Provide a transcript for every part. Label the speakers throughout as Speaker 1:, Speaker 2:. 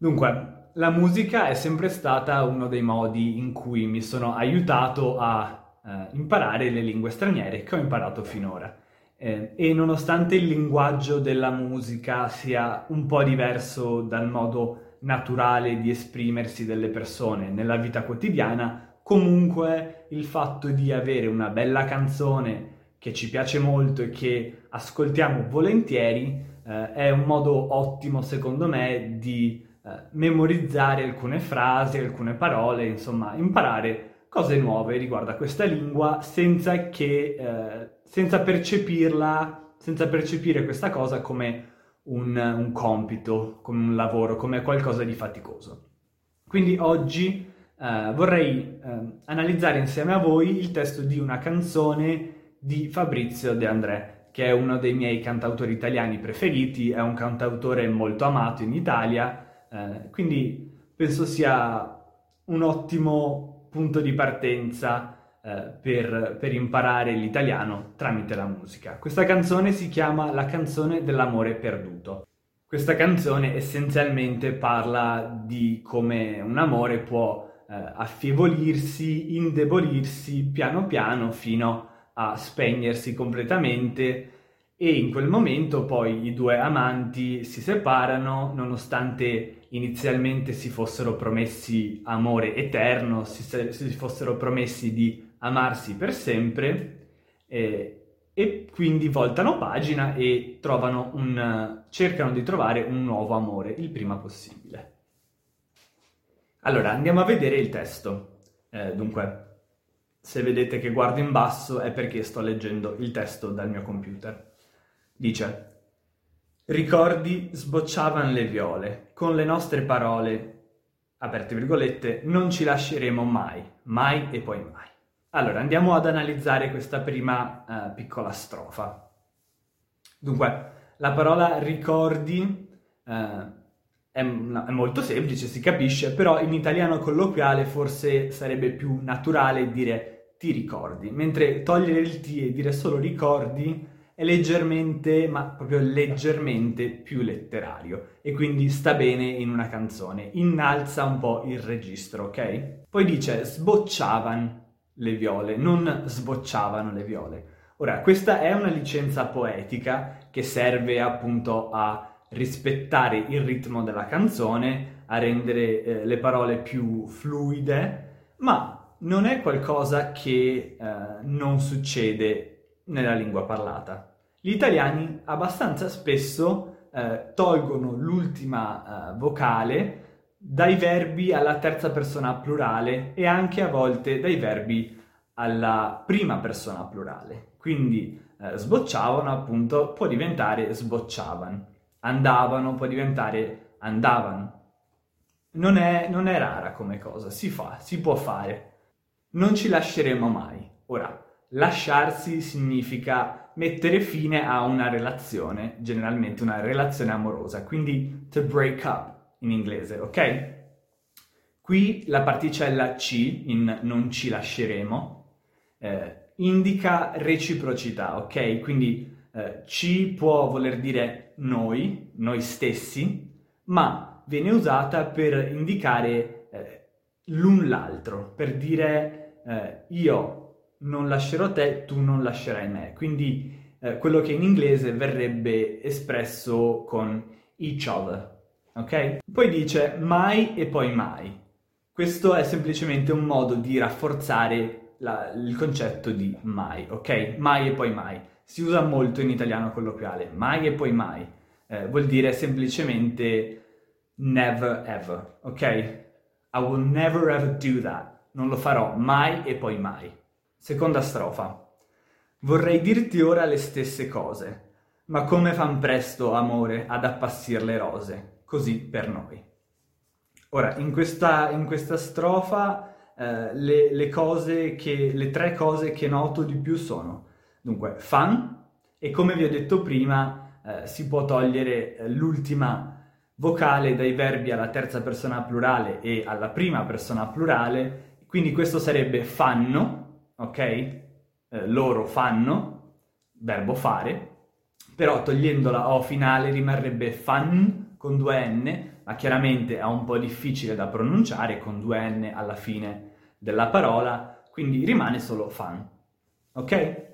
Speaker 1: Dunque, la musica è sempre stata uno dei modi in cui mi sono aiutato a eh, imparare le lingue straniere che ho imparato finora. Eh, e nonostante il linguaggio della musica sia un po' diverso dal modo naturale di esprimersi delle persone nella vita quotidiana, comunque il fatto di avere una bella canzone che ci piace molto e che ascoltiamo volentieri eh, è un modo ottimo secondo me di memorizzare alcune frasi, alcune parole, insomma, imparare cose nuove riguardo a questa lingua senza che, eh, senza percepirla, senza percepire questa cosa come un, un, compito, come un lavoro, come qualcosa di faticoso. Quindi oggi eh, vorrei eh, analizzare insieme a voi il testo di una canzone di Fabrizio De André, che è uno dei miei cantautori italiani preferiti, è un cantautore molto amato in Italia eh, quindi penso sia un ottimo punto di partenza eh, per, per imparare l'italiano tramite la musica. Questa canzone si chiama La canzone dell'amore perduto. Questa canzone essenzialmente parla di come un amore può eh, affievolirsi, indebolirsi piano piano fino a spegnersi completamente e in quel momento poi i due amanti si separano nonostante inizialmente si fossero promessi amore eterno, si, si fossero promessi di amarsi per sempre eh, e quindi voltano pagina e un, cercano di trovare un nuovo amore il prima possibile. Allora andiamo a vedere il testo. Eh, dunque, se vedete che guardo in basso è perché sto leggendo il testo dal mio computer. Dice, ricordi sbocciavan le viole, con le nostre parole, aperte virgolette, non ci lasceremo mai, mai e poi mai. Allora, andiamo ad analizzare questa prima uh, piccola strofa. Dunque, la parola ricordi uh, è, è, molto semplice, si capisce, però in italiano colloquiale forse sarebbe più naturale dire ti ricordi, mentre togliere il ti e dire solo ricordi è leggermente, ma proprio leggermente più letterario e quindi sta bene in una canzone, innalza un po' il registro, ok? Poi dice sbocciavan le viole, non sbocciavano le viole. Ora, questa è una licenza poetica che serve appunto a rispettare il ritmo della canzone, a rendere eh, le parole più fluide, ma non è qualcosa che eh, non succede nella lingua parlata. Gli italiani abbastanza spesso eh, tolgono l'ultima eh, vocale dai verbi alla terza persona plurale e anche a volte dai verbi alla prima persona plurale. Quindi eh, sbocciavano appunto può diventare sbocciavan, andavano può diventare andavan. Non è, non è rara come cosa, si fa, si può fare. Non ci lasceremo mai. Ora, lasciarsi significa mettere fine a una relazione, generalmente una relazione amorosa, quindi to break up in inglese, ok? Qui la particella ci, in non ci lasceremo, eh, indica reciprocità, ok? Quindi eh, ci può voler dire noi, noi stessi, ma viene usata per indicare eh, l'un l'altro, per dire eh, io non lascerò te, tu non lascerai me. Quindi eh, quello che in inglese verrebbe espresso con each other, ok? Poi dice mai e poi mai. Questo è semplicemente un modo di rafforzare la, il concetto di mai, ok? Mai e poi mai. Si usa molto in italiano colloquiale, mai e poi mai. Eh, vuol dire semplicemente never ever, ok? I will never ever do that. Non lo farò mai e poi mai. Seconda strofa. Vorrei dirti ora le stesse cose, ma come fan presto, amore, ad appassir le rose, così per noi. Ora, in questa, in questa strofa eh, le, le, cose che, le tre cose che noto di più sono, dunque, fan, e come vi ho detto prima, eh, si può togliere eh, l'ultima vocale dai verbi alla terza persona plurale e alla prima persona plurale, quindi questo sarebbe fanno, ok? Eh, loro fanno, verbo fare, però togliendo la O finale rimarrebbe fan, con due N, ma chiaramente è un po' difficile da pronunciare con due N alla fine della parola, quindi rimane solo fan. Ok?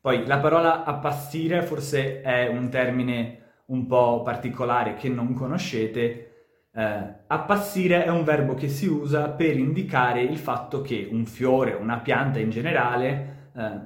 Speaker 1: Poi la parola appassire forse è un termine un po' particolare che non conoscete. Eh, appassire è un verbo che si usa per indicare il fatto che un fiore, una pianta in generale, eh,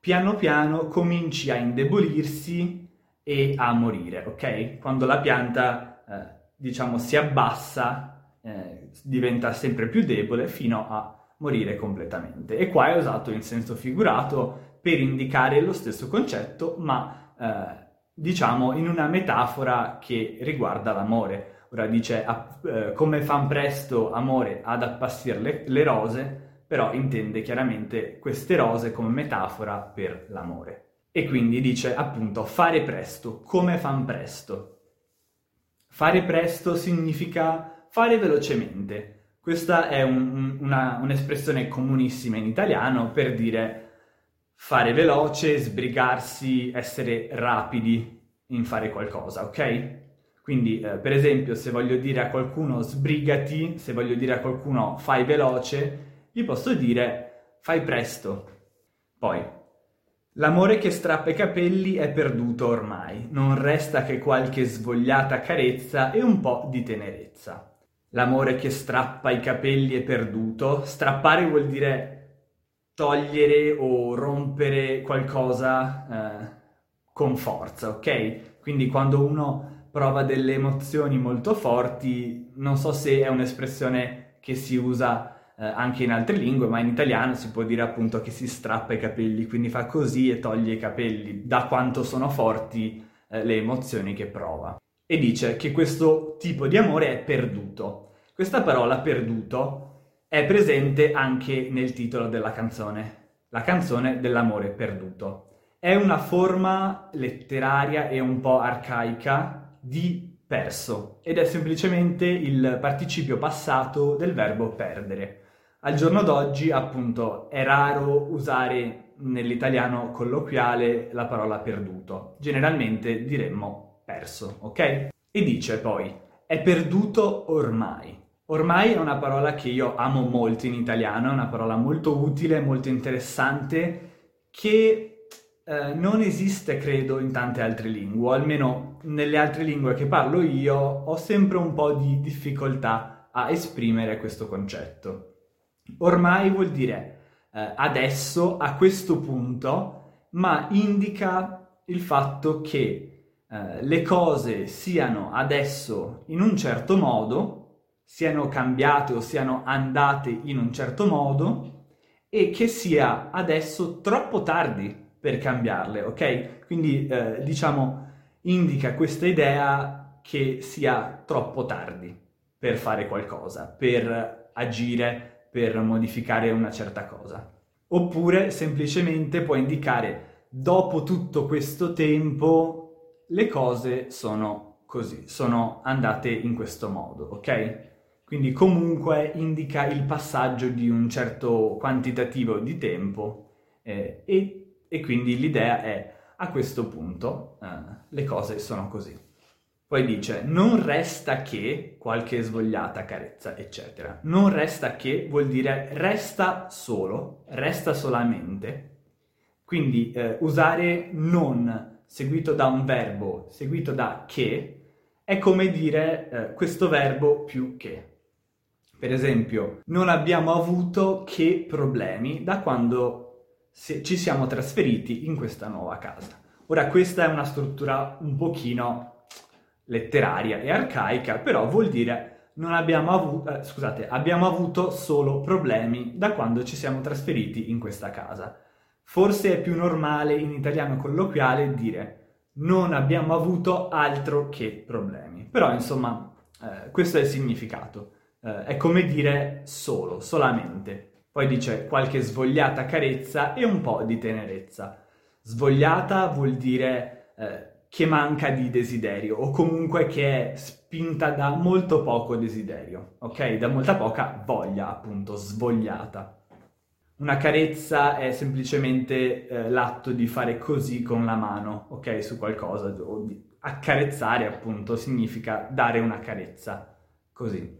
Speaker 1: piano piano cominci a indebolirsi e a morire, ok? Quando la pianta, eh, diciamo, si abbassa, eh, diventa sempre più debole fino a morire completamente. E qua è usato in senso figurato per indicare lo stesso concetto, ma eh, diciamo in una metafora che riguarda l'amore. Ora dice eh, come fan presto amore ad appassire le, le rose, però intende chiaramente queste rose come metafora per l'amore. E quindi dice appunto fare presto, come fan presto. Fare presto significa fare velocemente. Questa è un, una, un'espressione comunissima in italiano per dire fare veloce, sbrigarsi, essere rapidi in fare qualcosa, ok? Quindi, eh, per esempio, se voglio dire a qualcuno sbrigati, se voglio dire a qualcuno fai veloce, gli posso dire fai presto. Poi, l'amore che strappa i capelli è perduto ormai, non resta che qualche svogliata carezza e un po' di tenerezza. L'amore che strappa i capelli è perduto, strappare vuol dire togliere o rompere qualcosa eh, con forza, ok? Quindi quando uno prova delle emozioni molto forti, non so se è un'espressione che si usa eh, anche in altre lingue, ma in italiano si può dire appunto che si strappa i capelli, quindi fa così e toglie i capelli, da quanto sono forti eh, le emozioni che prova. E dice che questo tipo di amore è perduto. Questa parola perduto è presente anche nel titolo della canzone, la canzone dell'amore perduto. È una forma letteraria e un po' arcaica di perso ed è semplicemente il participio passato del verbo perdere. Al giorno d'oggi, appunto, è raro usare nell'italiano colloquiale la parola perduto. Generalmente diremmo perso, ok? E dice poi, è perduto ormai. Ormai è una parola che io amo molto in italiano, è una parola molto utile, molto interessante, che eh, non esiste, credo, in tante altre lingue, o almeno nelle altre lingue che parlo io ho sempre un po' di difficoltà a esprimere questo concetto. Ormai vuol dire eh, adesso, a questo punto, ma indica il fatto che eh, le cose siano adesso in un certo modo, siano cambiate o siano andate in un certo modo e che sia adesso troppo tardi per cambiarle, ok? Quindi eh, diciamo indica questa idea che sia troppo tardi per fare qualcosa, per agire, per modificare una certa cosa. Oppure semplicemente può indicare dopo tutto questo tempo le cose sono così, sono andate in questo modo, ok? Quindi comunque indica il passaggio di un certo quantitativo di tempo eh, e, e, quindi l'idea è a questo punto eh, le cose sono così. Poi dice non resta che qualche svogliata carezza, eccetera. Non resta che vuol dire resta solo, resta solamente. Quindi eh, usare non seguito da un verbo seguito da che è come dire eh, questo verbo più che. Per esempio, non abbiamo avuto che problemi da quando ci siamo trasferiti in questa nuova casa. Ora, questa è una struttura un pochino letteraria e arcaica, però vuol dire non abbiamo avuto, eh, scusate, abbiamo avuto solo problemi da quando ci siamo trasferiti in questa casa. Forse è più normale in italiano colloquiale dire non abbiamo avuto altro che problemi. Però, insomma, eh, questo è il significato. Eh, è come dire solo, solamente. Poi dice qualche svogliata carezza e un po' di tenerezza. Svogliata vuol dire eh, che manca di desiderio o comunque che è spinta da molto poco desiderio, ok? Da molta poca voglia, appunto, svogliata. Una carezza è semplicemente eh, l'atto di fare così con la mano, ok? Su qualcosa, accarezzare appunto significa dare una carezza, così.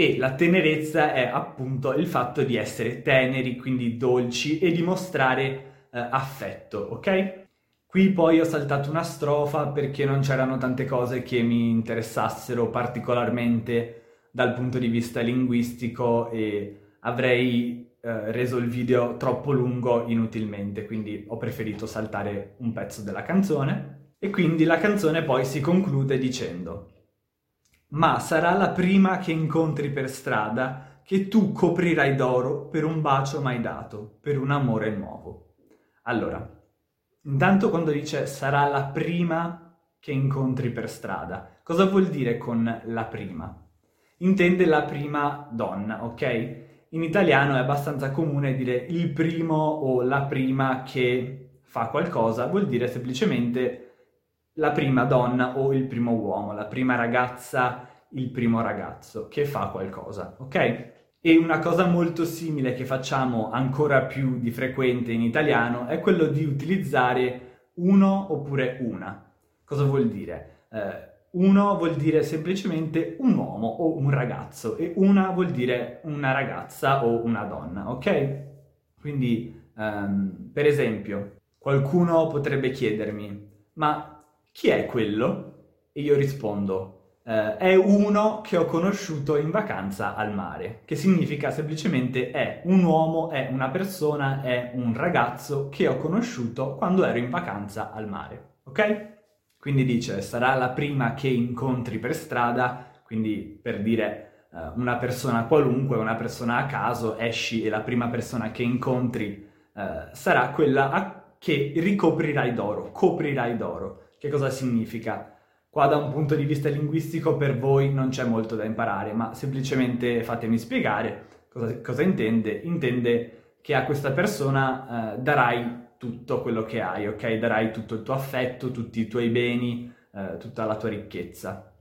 Speaker 1: E la tenerezza è appunto il fatto di essere teneri, quindi dolci e di mostrare eh, affetto, ok? Qui poi ho saltato una strofa perché non c'erano tante cose che mi interessassero particolarmente dal punto di vista linguistico e avrei eh, reso il video troppo lungo inutilmente, quindi ho preferito saltare un pezzo della canzone. E quindi la canzone poi si conclude dicendo ma sarà la prima che incontri per strada che tu coprirai d'oro per un bacio mai dato, per un amore nuovo. Allora, intanto quando dice sarà la prima che incontri per strada, cosa vuol dire con la prima? Intende la prima donna, ok? In italiano è abbastanza comune dire il primo o la prima che fa qualcosa, vuol dire semplicemente la prima donna o il primo uomo, la prima ragazza, il primo ragazzo che fa qualcosa, ok? E una cosa molto simile che facciamo ancora più di frequente in italiano è quello di utilizzare uno oppure una. Cosa vuol dire? Eh, uno vuol dire semplicemente un uomo o un ragazzo e una vuol dire una ragazza o una donna, ok? Quindi, um, per esempio, qualcuno potrebbe chiedermi, ma chi è quello? E io rispondo, eh, è uno che ho conosciuto in vacanza al mare, che significa semplicemente è un uomo, è una persona, è un ragazzo che ho conosciuto quando ero in vacanza al mare, ok? Quindi dice, sarà la prima che incontri per strada, quindi per dire eh, una persona qualunque, una persona a caso, esci e la prima persona che incontri eh, sarà quella a- che ricoprirai d'oro, coprirai d'oro. Che cosa significa? Qua da un punto di vista linguistico per voi non c'è molto da imparare, ma semplicemente fatemi spiegare cosa, cosa intende. Intende che a questa persona eh, darai tutto quello che hai, ok? Darai tutto il tuo affetto, tutti i tuoi beni, eh, tutta la tua ricchezza,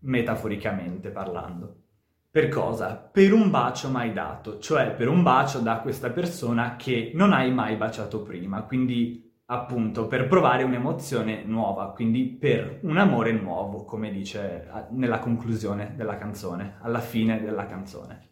Speaker 1: metaforicamente parlando. Per cosa? Per un bacio mai dato, cioè per un bacio da questa persona che non hai mai baciato prima, quindi appunto per provare un'emozione nuova, quindi per un amore nuovo, come dice nella conclusione della canzone, alla fine della canzone.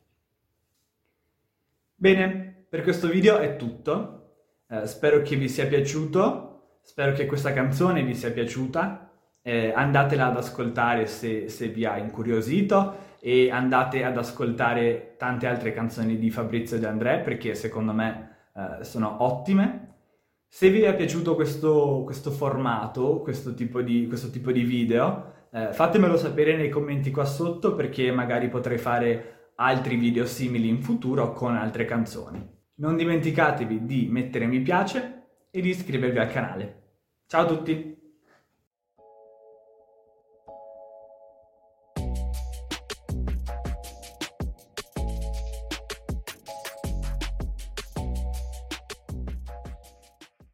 Speaker 1: Bene, per questo video è tutto, eh, spero che vi sia piaciuto, spero che questa canzone vi sia piaciuta, eh, andatela ad ascoltare se, se vi ha incuriosito e andate ad ascoltare tante altre canzoni di Fabrizio De André perché secondo me eh, sono ottime se vi è piaciuto questo, questo formato, questo tipo di, questo tipo di video, eh, fatemelo sapere nei commenti qua sotto perché magari potrei fare altri video simili in futuro con altre canzoni. Non dimenticatevi di mettere mi piace e di iscrivervi al canale. Ciao a tutti!